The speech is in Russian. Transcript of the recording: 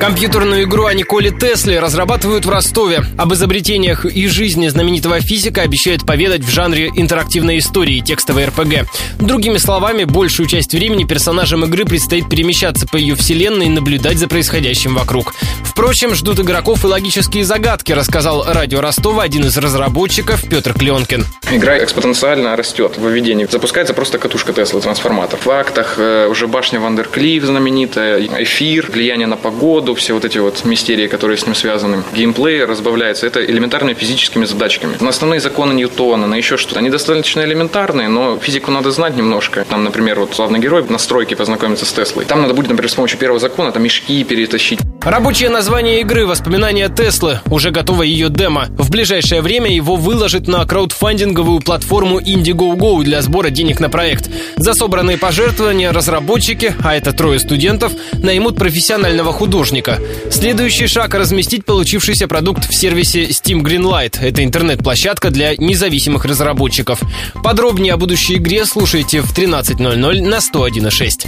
Компьютерную игру о Николе Тесле разрабатывают в Ростове. Об изобретениях и жизни знаменитого физика обещают поведать в жанре интерактивной истории, текстовой РПГ. Другими словами, большую часть времени персонажам игры предстоит перемещаться по ее вселенной и наблюдать за происходящим вокруг. Впрочем, ждут игроков и логические загадки, рассказал радио Ростова один из разработчиков Петр Кленкин. Игра экспоненциально растет в введении. Запускается просто катушка Тесла, трансформатор. В актах э, уже башня Вандерклифф знаменитая, эфир, влияние на погоду, году все вот эти вот мистерии, которые с ним связаны. Геймплей разбавляется. Это элементарными физическими задачками. На основные законы Ньютона, на еще что-то. Они достаточно элементарные, но физику надо знать немножко. Там, например, вот главный герой на стройке познакомится с Теслой. Там надо будет, например, с помощью первого закона там мешки перетащить. Рабочее название игры «Воспоминания Теслы» уже готова ее демо. В ближайшее время его выложат на краудфандинговую платформу Indiegogo для сбора денег на проект. За собранные пожертвования разработчики, а это трое студентов, наймут профессионального художника. Следующий шаг – разместить получившийся продукт в сервисе Steam Greenlight. Это интернет-площадка для независимых разработчиков. Подробнее о будущей игре слушайте в 13.00 на 101.6.